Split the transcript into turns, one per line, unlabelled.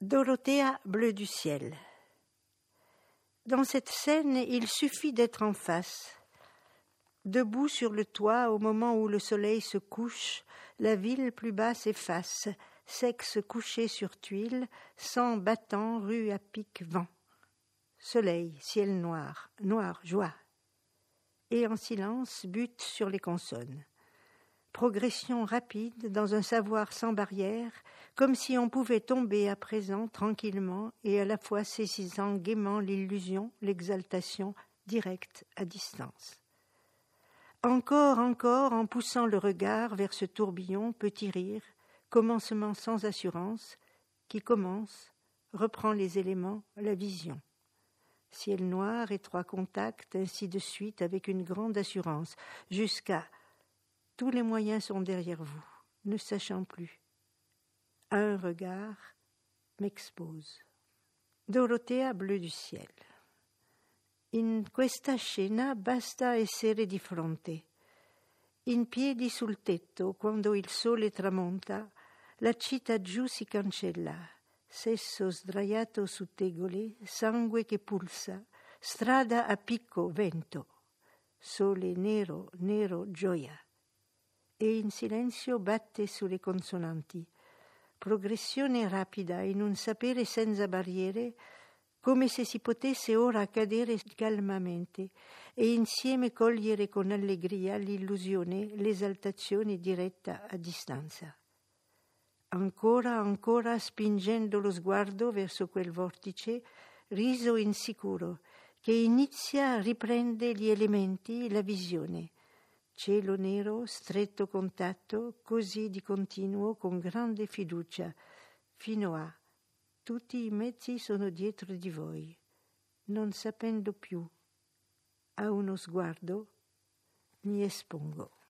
Dorothea bleu du ciel. Dans cette scène, il suffit d'être en face. Debout sur le toit, au moment où le soleil se couche, la ville plus bas s'efface, sexe couché sur tuile, sang battant, rue à pic vent. Soleil, ciel noir, noir, joie. Et en silence, bute sur les consonnes progression rapide dans un savoir sans barrière, comme si on pouvait tomber à présent tranquillement et à la fois saisissant gaiement l'illusion, l'exaltation, directe à distance. Encore, encore, en poussant le regard vers ce tourbillon, petit rire, commencement sans assurance, qui commence, reprend les éléments, la vision. Ciel noir, étroit contact, ainsi de suite, avec une grande assurance, jusqu'à tous les moyens sont derrière vous, ne sachant plus. Un regard m'expose. Dorothea bleu du ciel. In questa scena basta essere di fronte. In piedi sul tetto, quando il sole tramonta, la città giù si cancella. Sesso sdraiato su tegole, sangue che pulsa, strada a picco, vento. Sole nero, nero, gioia e in silenzio batte sulle consonanti. Progressione rapida in un sapere senza barriere, come se si potesse ora accadere calmamente e insieme cogliere con allegria l'illusione, l'esaltazione diretta a distanza. Ancora, ancora spingendo lo sguardo verso quel vortice, riso insicuro, che inizia a riprendere gli elementi, la visione, cielo nero, stretto contatto, così di continuo, con grande fiducia, fino a tutti i mezzi sono dietro di voi, non sapendo più. A uno sguardo mi espongo.